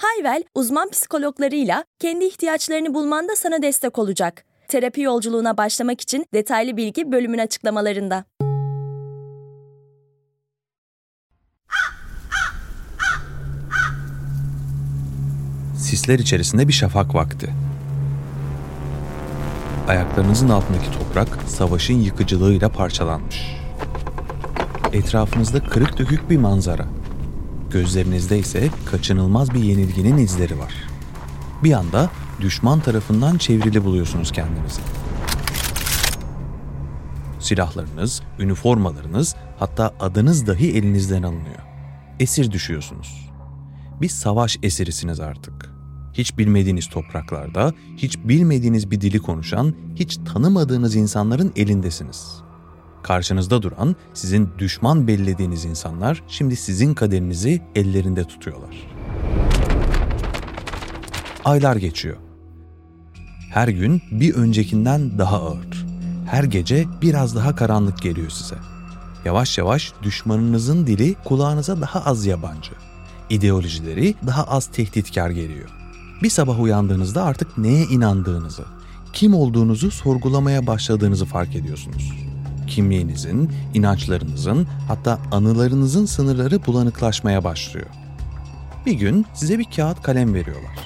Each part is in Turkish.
Hayvel, uzman psikologlarıyla kendi ihtiyaçlarını bulmanda sana destek olacak. Terapi yolculuğuna başlamak için detaylı bilgi bölümün açıklamalarında. Sisler içerisinde bir şafak vakti. Ayaklarınızın altındaki toprak savaşın yıkıcılığıyla parçalanmış. Etrafınızda kırık dökük bir manzara. Gözlerinizde ise kaçınılmaz bir yenilginin izleri var. Bir anda düşman tarafından çevrili buluyorsunuz kendinizi. Silahlarınız, üniformalarınız, hatta adınız dahi elinizden alınıyor. Esir düşüyorsunuz. Bir savaş esirisiniz artık. Hiç bilmediğiniz topraklarda, hiç bilmediğiniz bir dili konuşan, hiç tanımadığınız insanların elindesiniz. Karşınızda duran, sizin düşman bellediğiniz insanlar şimdi sizin kaderinizi ellerinde tutuyorlar. Aylar geçiyor. Her gün bir öncekinden daha ağır. Her gece biraz daha karanlık geliyor size. Yavaş yavaş düşmanınızın dili kulağınıza daha az yabancı. İdeolojileri daha az tehditkar geliyor. Bir sabah uyandığınızda artık neye inandığınızı, kim olduğunuzu sorgulamaya başladığınızı fark ediyorsunuz. Kimliğinizin, inançlarınızın, hatta anılarınızın sınırları bulanıklaşmaya başlıyor. Bir gün size bir kağıt kalem veriyorlar.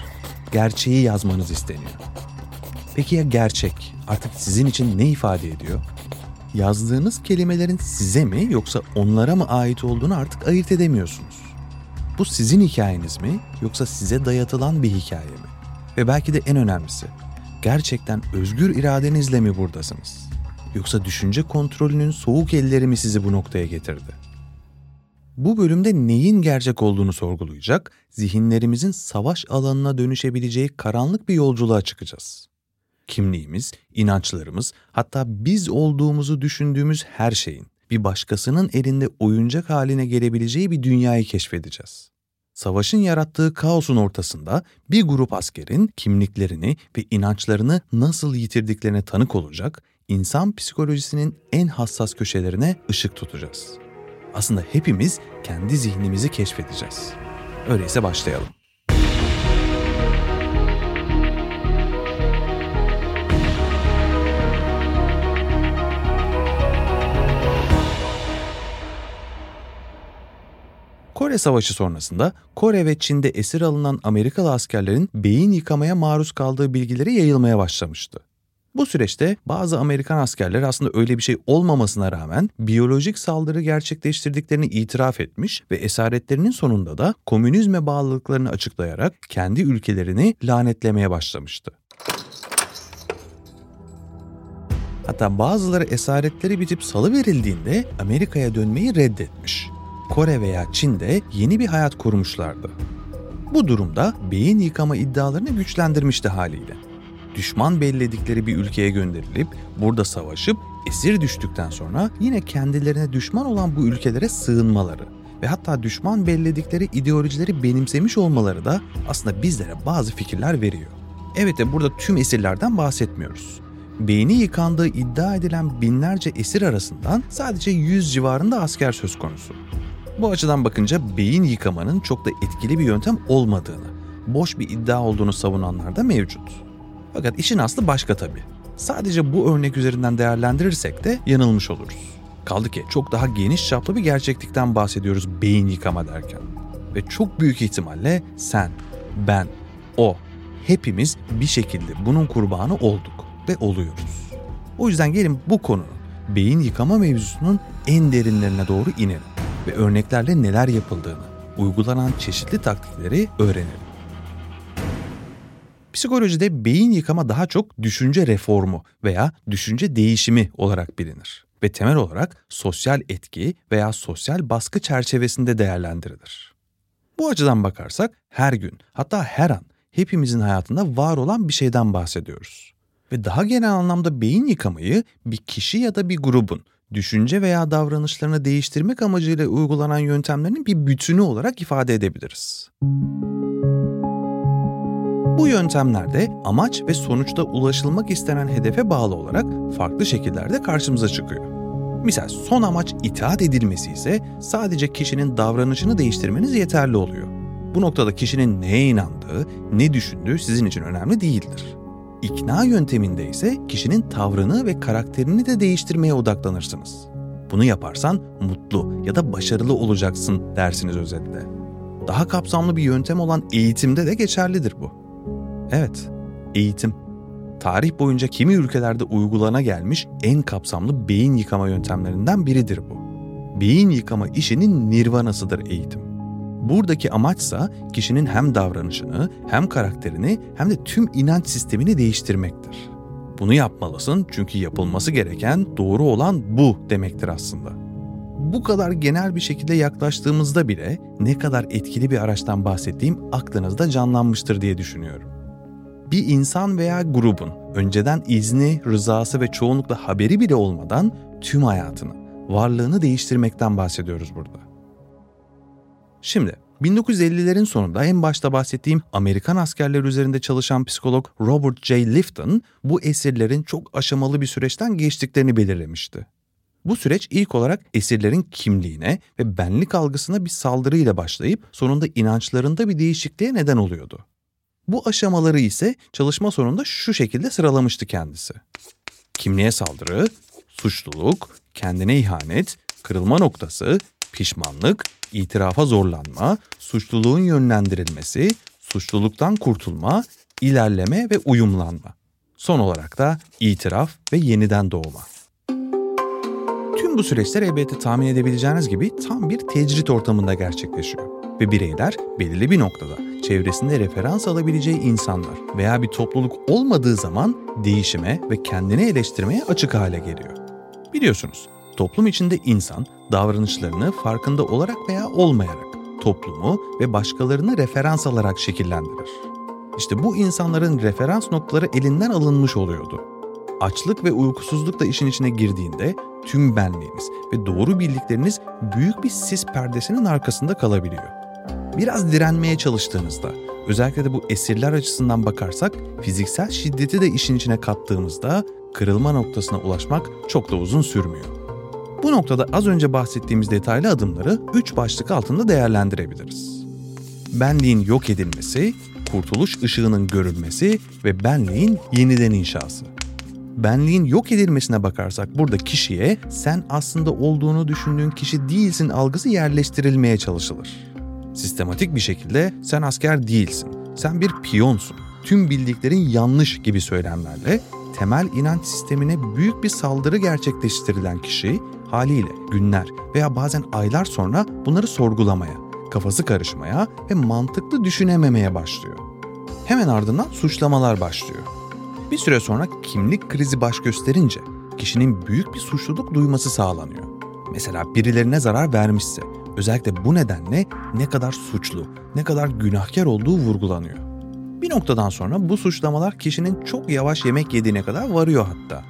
Gerçeği yazmanız isteniyor. Peki ya gerçek artık sizin için ne ifade ediyor? Yazdığınız kelimelerin size mi yoksa onlara mı ait olduğunu artık ayırt edemiyorsunuz. Bu sizin hikayeniz mi yoksa size dayatılan bir hikaye mi? Ve belki de en önemlisi, gerçekten özgür iradenizle mi buradasınız? Yoksa düşünce kontrolünün soğuk elleri mi sizi bu noktaya getirdi? Bu bölümde neyin gerçek olduğunu sorgulayacak, zihinlerimizin savaş alanına dönüşebileceği karanlık bir yolculuğa çıkacağız. Kimliğimiz, inançlarımız, hatta biz olduğumuzu düşündüğümüz her şeyin bir başkasının elinde oyuncak haline gelebileceği bir dünyayı keşfedeceğiz. Savaşın yarattığı kaosun ortasında bir grup askerin kimliklerini ve inançlarını nasıl yitirdiklerine tanık olacak, insan psikolojisinin en hassas köşelerine ışık tutacağız. Aslında hepimiz kendi zihnimizi keşfedeceğiz. Öyleyse başlayalım. Kore Savaşı sonrasında Kore ve Çin'de esir alınan Amerikalı askerlerin beyin yıkamaya maruz kaldığı bilgileri yayılmaya başlamıştı. Bu süreçte bazı Amerikan askerler aslında öyle bir şey olmamasına rağmen biyolojik saldırı gerçekleştirdiklerini itiraf etmiş ve esaretlerinin sonunda da komünizme bağlılıklarını açıklayarak kendi ülkelerini lanetlemeye başlamıştı. Hatta bazıları esaretleri bitip salı verildiğinde Amerika'ya dönmeyi reddetmiş. Kore veya Çin'de yeni bir hayat kurmuşlardı. Bu durumda beyin yıkama iddialarını güçlendirmişti haliyle. Düşman belledikleri bir ülkeye gönderilip burada savaşıp esir düştükten sonra yine kendilerine düşman olan bu ülkelere sığınmaları ve hatta düşman belledikleri ideolojileri benimsemiş olmaları da aslında bizlere bazı fikirler veriyor. Evet de burada tüm esirlerden bahsetmiyoruz. Beyni yıkandığı iddia edilen binlerce esir arasından sadece 100 civarında asker söz konusu. Bu açıdan bakınca beyin yıkamanın çok da etkili bir yöntem olmadığını, boş bir iddia olduğunu savunanlar da mevcut. Fakat işin aslı başka tabii. Sadece bu örnek üzerinden değerlendirirsek de yanılmış oluruz. Kaldı ki çok daha geniş çaplı bir gerçeklikten bahsediyoruz beyin yıkama derken. Ve çok büyük ihtimalle sen, ben, o, hepimiz bir şekilde bunun kurbanı olduk ve oluyoruz. O yüzden gelin bu konunun beyin yıkama mevzusunun en derinlerine doğru inelim ve örneklerle neler yapıldığını, uygulanan çeşitli taktikleri öğrenelim. Psikolojide beyin yıkama daha çok düşünce reformu veya düşünce değişimi olarak bilinir ve temel olarak sosyal etki veya sosyal baskı çerçevesinde değerlendirilir. Bu açıdan bakarsak her gün hatta her an hepimizin hayatında var olan bir şeyden bahsediyoruz. Ve daha genel anlamda beyin yıkamayı bir kişi ya da bir grubun düşünce veya davranışlarını değiştirmek amacıyla uygulanan yöntemlerin bir bütünü olarak ifade edebiliriz. Bu yöntemlerde amaç ve sonuçta ulaşılmak istenen hedefe bağlı olarak farklı şekillerde karşımıza çıkıyor. Misal son amaç itaat edilmesi ise sadece kişinin davranışını değiştirmeniz yeterli oluyor. Bu noktada kişinin neye inandığı, ne düşündüğü sizin için önemli değildir. İkna yönteminde ise kişinin tavrını ve karakterini de değiştirmeye odaklanırsınız. Bunu yaparsan mutlu ya da başarılı olacaksın dersiniz özetle. Daha kapsamlı bir yöntem olan eğitimde de geçerlidir bu. Evet, eğitim. Tarih boyunca kimi ülkelerde uygulana gelmiş en kapsamlı beyin yıkama yöntemlerinden biridir bu. Beyin yıkama işinin nirvanasıdır eğitim. Buradaki amaçsa kişinin hem davranışını, hem karakterini, hem de tüm inanç sistemini değiştirmektir. Bunu yapmalısın çünkü yapılması gereken, doğru olan bu demektir aslında. Bu kadar genel bir şekilde yaklaştığımızda bile ne kadar etkili bir araçtan bahsettiğim aklınızda canlanmıştır diye düşünüyorum bir insan veya grubun önceden izni, rızası ve çoğunlukla haberi bile olmadan tüm hayatını, varlığını değiştirmekten bahsediyoruz burada. Şimdi 1950'lerin sonunda en başta bahsettiğim Amerikan askerler üzerinde çalışan psikolog Robert J. Lifton bu esirlerin çok aşamalı bir süreçten geçtiklerini belirlemişti. Bu süreç ilk olarak esirlerin kimliğine ve benlik algısına bir saldırıyla başlayıp sonunda inançlarında bir değişikliğe neden oluyordu. Bu aşamaları ise çalışma sonunda şu şekilde sıralamıştı kendisi. Kimliğe saldırı, suçluluk, kendine ihanet, kırılma noktası, pişmanlık, itirafa zorlanma, suçluluğun yönlendirilmesi, suçluluktan kurtulma, ilerleme ve uyumlanma. Son olarak da itiraf ve yeniden doğma. Tüm bu süreçler elbette tahmin edebileceğiniz gibi tam bir tecrit ortamında gerçekleşiyor ve bireyler belirli bir noktada çevresinde referans alabileceği insanlar veya bir topluluk olmadığı zaman değişime ve kendini eleştirmeye açık hale geliyor. Biliyorsunuz, toplum içinde insan davranışlarını farkında olarak veya olmayarak toplumu ve başkalarını referans alarak şekillendirir. İşte bu insanların referans noktaları elinden alınmış oluyordu. Açlık ve uykusuzluk da işin içine girdiğinde tüm benliğiniz ve doğru bildikleriniz büyük bir sis perdesinin arkasında kalabiliyor. Biraz direnmeye çalıştığınızda, özellikle de bu esirler açısından bakarsak fiziksel şiddeti de işin içine kattığımızda kırılma noktasına ulaşmak çok da uzun sürmüyor. Bu noktada az önce bahsettiğimiz detaylı adımları üç başlık altında değerlendirebiliriz. Benliğin yok edilmesi, kurtuluş ışığının görülmesi ve benliğin yeniden inşası. Benliğin yok edilmesine bakarsak burada kişiye sen aslında olduğunu düşündüğün kişi değilsin algısı yerleştirilmeye çalışılır. Sistematik bir şekilde sen asker değilsin, sen bir piyonsun, tüm bildiklerin yanlış gibi söylemlerle temel inanç sistemine büyük bir saldırı gerçekleştirilen kişi haliyle günler veya bazen aylar sonra bunları sorgulamaya, kafası karışmaya ve mantıklı düşünememeye başlıyor. Hemen ardından suçlamalar başlıyor. Bir süre sonra kimlik krizi baş gösterince kişinin büyük bir suçluluk duyması sağlanıyor. Mesela birilerine zarar vermişse Özellikle bu nedenle ne kadar suçlu, ne kadar günahkar olduğu vurgulanıyor. Bir noktadan sonra bu suçlamalar kişinin çok yavaş yemek yediğine kadar varıyor hatta.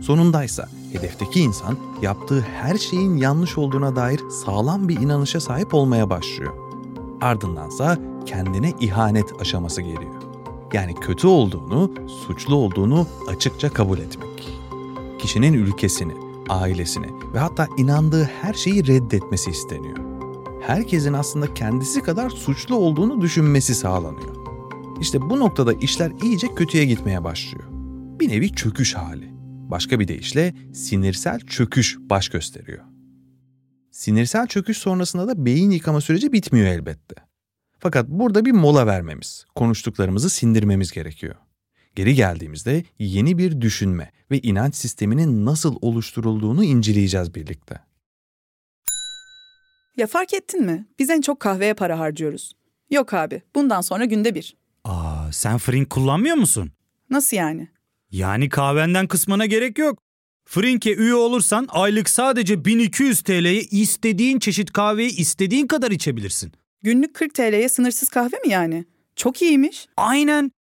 Sonundaysa hedefteki insan yaptığı her şeyin yanlış olduğuna dair sağlam bir inanışa sahip olmaya başlıyor. Ardındansa kendine ihanet aşaması geliyor. Yani kötü olduğunu, suçlu olduğunu açıkça kabul etmek. Kişinin ülkesini, ailesini ve hatta inandığı her şeyi reddetmesi isteniyor. Herkesin aslında kendisi kadar suçlu olduğunu düşünmesi sağlanıyor. İşte bu noktada işler iyice kötüye gitmeye başlıyor. Bir nevi çöküş hali. Başka bir deyişle sinirsel çöküş baş gösteriyor. Sinirsel çöküş sonrasında da beyin yıkama süreci bitmiyor elbette. Fakat burada bir mola vermemiz, konuştuklarımızı sindirmemiz gerekiyor. Geri geldiğimizde yeni bir düşünme ve inanç sisteminin nasıl oluşturulduğunu inceleyeceğiz birlikte. Ya fark ettin mi? Biz en çok kahveye para harcıyoruz. Yok abi, bundan sonra günde bir. Aa, sen Frink kullanmıyor musun? Nasıl yani? Yani kahvenden kısmına gerek yok. Frink'e üye olursan aylık sadece 1200 TL'ye istediğin çeşit kahveyi istediğin kadar içebilirsin. Günlük 40 TL'ye sınırsız kahve mi yani? Çok iyiymiş. Aynen.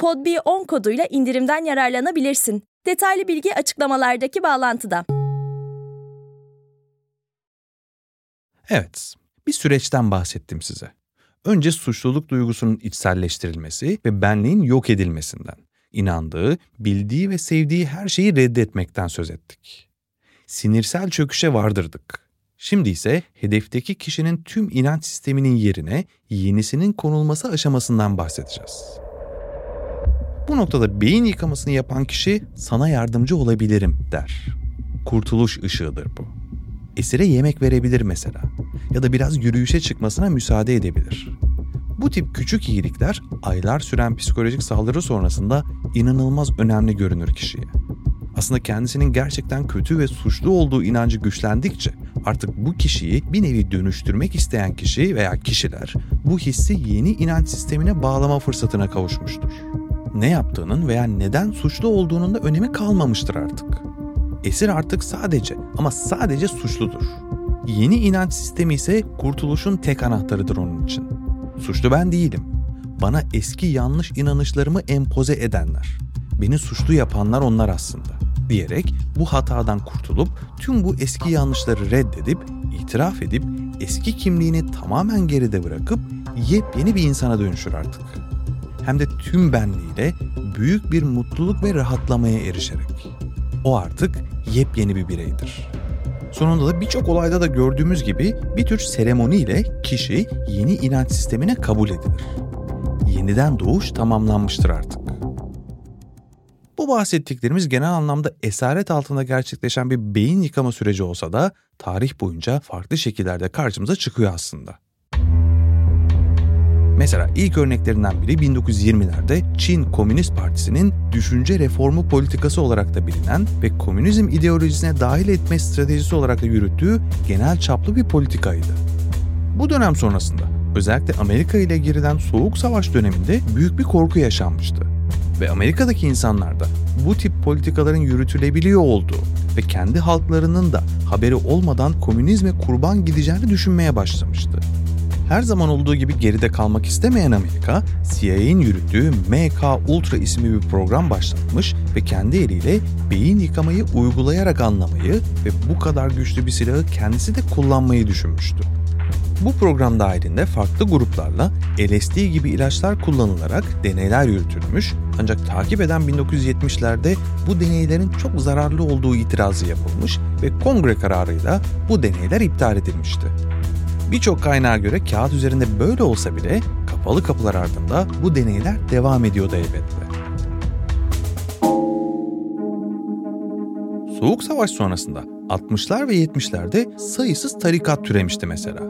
PodB10 koduyla indirimden yararlanabilirsin. Detaylı bilgi açıklamalardaki bağlantıda. Evet, bir süreçten bahsettim size. Önce suçluluk duygusunun içselleştirilmesi ve benliğin yok edilmesinden, inandığı, bildiği ve sevdiği her şeyi reddetmekten söz ettik. Sinirsel çöküşe vardırdık. Şimdi ise hedefteki kişinin tüm inanç sisteminin yerine yenisinin konulması aşamasından bahsedeceğiz. Bu noktada beyin yıkamasını yapan kişi sana yardımcı olabilirim der. Kurtuluş ışığıdır bu. Esire yemek verebilir mesela ya da biraz yürüyüşe çıkmasına müsaade edebilir. Bu tip küçük iyilikler aylar süren psikolojik saldırı sonrasında inanılmaz önemli görünür kişiye. Aslında kendisinin gerçekten kötü ve suçlu olduğu inancı güçlendikçe artık bu kişiyi bir nevi dönüştürmek isteyen kişi veya kişiler bu hissi yeni inanç sistemine bağlama fırsatına kavuşmuştur. Ne yaptığının veya neden suçlu olduğunun da önemi kalmamıştır artık. Esir artık sadece ama sadece suçludur. Yeni inanç sistemi ise kurtuluşun tek anahtarıdır onun için. Suçlu ben değilim. Bana eski yanlış inanışlarımı empoze edenler. Beni suçlu yapanlar onlar aslında diyerek bu hatadan kurtulup tüm bu eski yanlışları reddedip itiraf edip eski kimliğini tamamen geride bırakıp yepyeni bir insana dönüşür artık. Hem de tüm benliğiyle büyük bir mutluluk ve rahatlamaya erişerek. O artık yepyeni bir bireydir. Sonunda da birçok olayda da gördüğümüz gibi bir tür seremoniyle kişi yeni inanç sistemine kabul edilir. Yeniden doğuş tamamlanmıştır artık. Bu bahsettiklerimiz genel anlamda esaret altında gerçekleşen bir beyin yıkama süreci olsa da tarih boyunca farklı şekillerde karşımıza çıkıyor aslında. Mesela ilk örneklerinden biri 1920'lerde Çin Komünist Partisi'nin düşünce reformu politikası olarak da bilinen ve komünizm ideolojisine dahil etme stratejisi olarak da yürüttüğü genel çaplı bir politikaydı. Bu dönem sonrasında özellikle Amerika ile girilen Soğuk Savaş döneminde büyük bir korku yaşanmıştı. Ve Amerika'daki insanlar da bu tip politikaların yürütülebiliyor olduğu ve kendi halklarının da haberi olmadan komünizme kurban gideceğini düşünmeye başlamıştı. Her zaman olduğu gibi geride kalmak istemeyen Amerika, CIA'nin yürüttüğü MK Ultra isimli bir program başlatmış ve kendi eliyle beyin yıkamayı uygulayarak anlamayı ve bu kadar güçlü bir silahı kendisi de kullanmayı düşünmüştü. Bu program dahilinde farklı gruplarla LSD gibi ilaçlar kullanılarak deneyler yürütülmüş ancak takip eden 1970'lerde bu deneylerin çok zararlı olduğu itirazı yapılmış ve kongre kararıyla bu deneyler iptal edilmişti. Birçok kaynağa göre kağıt üzerinde böyle olsa bile kapalı kapılar ardında bu deneyler devam ediyordu elbette. Soğuk Savaş sonrasında 60'lar ve 70'lerde sayısız tarikat türemişti mesela.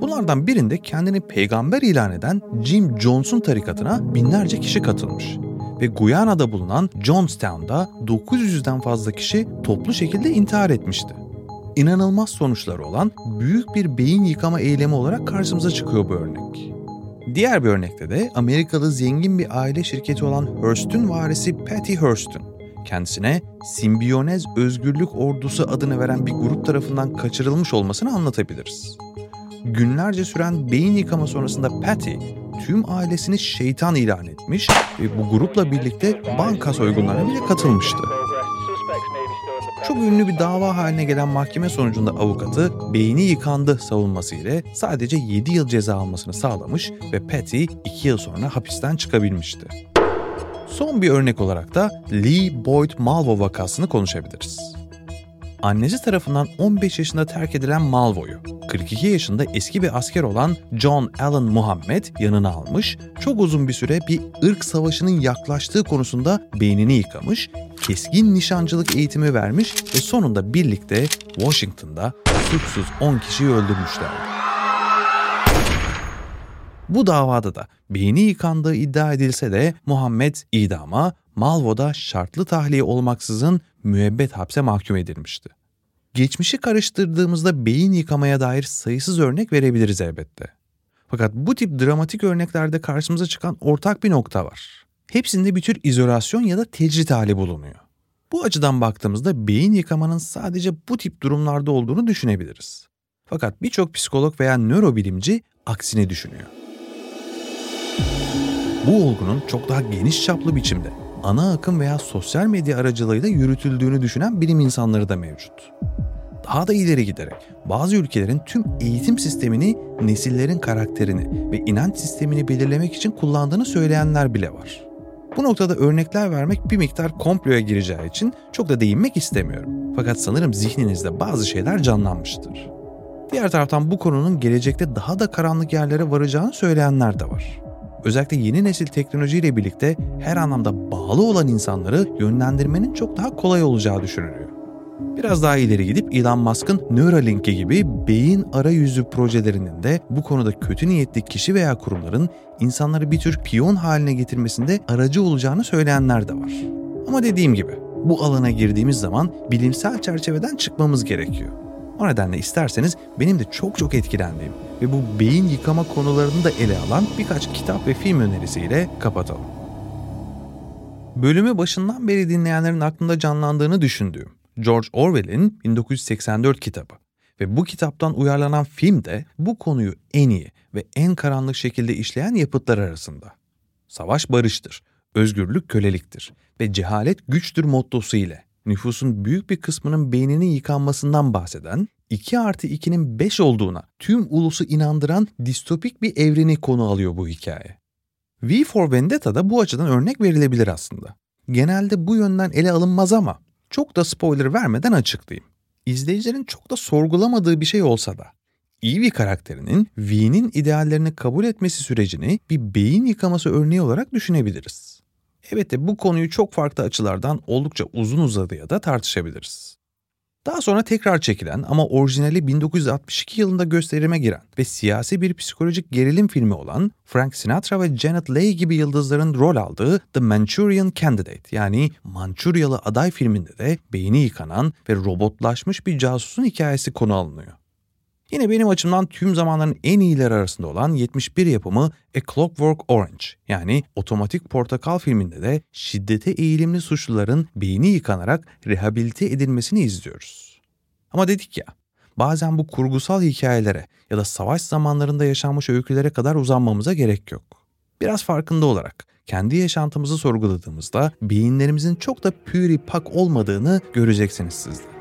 Bunlardan birinde kendini peygamber ilan eden Jim Jones'un tarikatına binlerce kişi katılmış. Ve Guyana'da bulunan Jonestown'da 900'den fazla kişi toplu şekilde intihar etmişti. İnanılmaz sonuçları olan büyük bir beyin yıkama eylemi olarak karşımıza çıkıyor bu örnek. Diğer bir örnekte de Amerikalı zengin bir aile şirketi olan Hearst'ün varisi Patty Hearst'ün kendisine Simbiyonez Özgürlük Ordusu adını veren bir grup tarafından kaçırılmış olmasını anlatabiliriz. Günlerce süren beyin yıkama sonrasında Patty tüm ailesini şeytan ilan etmiş ve bu grupla birlikte banka soygunlarına bile katılmıştı. Çok ünlü bir dava haline gelen mahkeme sonucunda avukatı beyni yıkandı savunması ile sadece 7 yıl ceza almasını sağlamış ve Patty 2 yıl sonra hapisten çıkabilmişti. Son bir örnek olarak da Lee Boyd Malvo vakasını konuşabiliriz. Annesi tarafından 15 yaşında terk edilen Malvo'yu 42 yaşında eski bir asker olan John Allen Muhammed yanına almış, çok uzun bir süre bir ırk savaşının yaklaştığı konusunda beynini yıkamış, keskin nişancılık eğitimi vermiş ve sonunda birlikte Washington'da suçsuz 10 kişiyi öldürmüşlerdi. Bu davada da beyni yıkandığı iddia edilse de Muhammed idama, Malvo'da şartlı tahliye olmaksızın müebbet hapse mahkum edilmişti. Geçmişi karıştırdığımızda beyin yıkamaya dair sayısız örnek verebiliriz elbette. Fakat bu tip dramatik örneklerde karşımıza çıkan ortak bir nokta var. Hepsinde bir tür izolasyon ya da tecrit hali bulunuyor. Bu açıdan baktığımızda beyin yıkamanın sadece bu tip durumlarda olduğunu düşünebiliriz. Fakat birçok psikolog veya nörobilimci aksine düşünüyor. Bu olgunun çok daha geniş çaplı biçimde ana akım veya sosyal medya aracılığıyla yürütüldüğünü düşünen bilim insanları da mevcut. Daha da ileri giderek bazı ülkelerin tüm eğitim sistemini nesillerin karakterini ve inanç sistemini belirlemek için kullandığını söyleyenler bile var. Bu noktada örnekler vermek bir miktar komploya gireceği için çok da değinmek istemiyorum. Fakat sanırım zihninizde bazı şeyler canlanmıştır. Diğer taraftan bu konunun gelecekte daha da karanlık yerlere varacağını söyleyenler de var. Özellikle yeni nesil teknolojiyle birlikte her anlamda bağlı olan insanları yönlendirmenin çok daha kolay olacağı düşünülüyor. Biraz daha ileri gidip Elon Musk'ın Neuralink'i gibi beyin arayüzü projelerinin de bu konuda kötü niyetli kişi veya kurumların insanları bir tür piyon haline getirmesinde aracı olacağını söyleyenler de var. Ama dediğim gibi bu alana girdiğimiz zaman bilimsel çerçeveden çıkmamız gerekiyor. O nedenle isterseniz benim de çok çok etkilendiğim ve bu beyin yıkama konularını da ele alan birkaç kitap ve film önerisiyle kapatalım. Bölümü başından beri dinleyenlerin aklında canlandığını düşündüğüm George Orwell'in 1984 kitabı ve bu kitaptan uyarlanan film de bu konuyu en iyi ve en karanlık şekilde işleyen yapıtlar arasında. Savaş barıştır, özgürlük köleliktir ve cehalet güçtür mottosu ile nüfusun büyük bir kısmının beyninin yıkanmasından bahseden, 2 artı 2'nin 5 olduğuna tüm ulusu inandıran distopik bir evreni konu alıyor bu hikaye. V for Vendetta da bu açıdan örnek verilebilir aslında. Genelde bu yönden ele alınmaz ama çok da spoiler vermeden açıklayayım. İzleyicilerin çok da sorgulamadığı bir şey olsa da Evie karakterinin V'nin ideallerini kabul etmesi sürecini bir beyin yıkaması örneği olarak düşünebiliriz. Evet de bu konuyu çok farklı açılardan oldukça uzun uzadıya da tartışabiliriz. Daha sonra tekrar çekilen ama orijinali 1962 yılında gösterime giren ve siyasi bir psikolojik gerilim filmi olan Frank Sinatra ve Janet Leigh gibi yıldızların rol aldığı The Manchurian Candidate yani Mançuryalı aday filminde de beyni yıkanan ve robotlaşmış bir casusun hikayesi konu alınıyor. Yine benim açımdan tüm zamanların en iyileri arasında olan 71 yapımı A Clockwork Orange yani Otomatik Portakal filminde de şiddete eğilimli suçluların beyni yıkanarak rehabilite edilmesini izliyoruz. Ama dedik ya, bazen bu kurgusal hikayelere ya da savaş zamanlarında yaşanmış öykülere kadar uzanmamıza gerek yok. Biraz farkında olarak kendi yaşantımızı sorguladığımızda beyinlerimizin çok da püri pak olmadığını göreceksiniz siz de.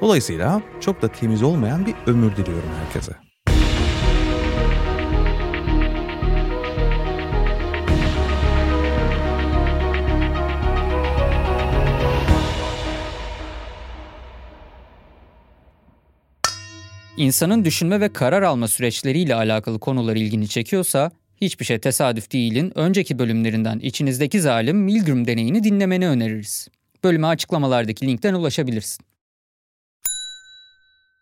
Dolayısıyla çok da temiz olmayan bir ömür diliyorum herkese. İnsanın düşünme ve karar alma süreçleriyle alakalı konular ilgini çekiyorsa, hiçbir şey tesadüf değilin önceki bölümlerinden içinizdeki zalim Milgram deneyini dinlemeni öneririz. Bölüme açıklamalardaki linkten ulaşabilirsin.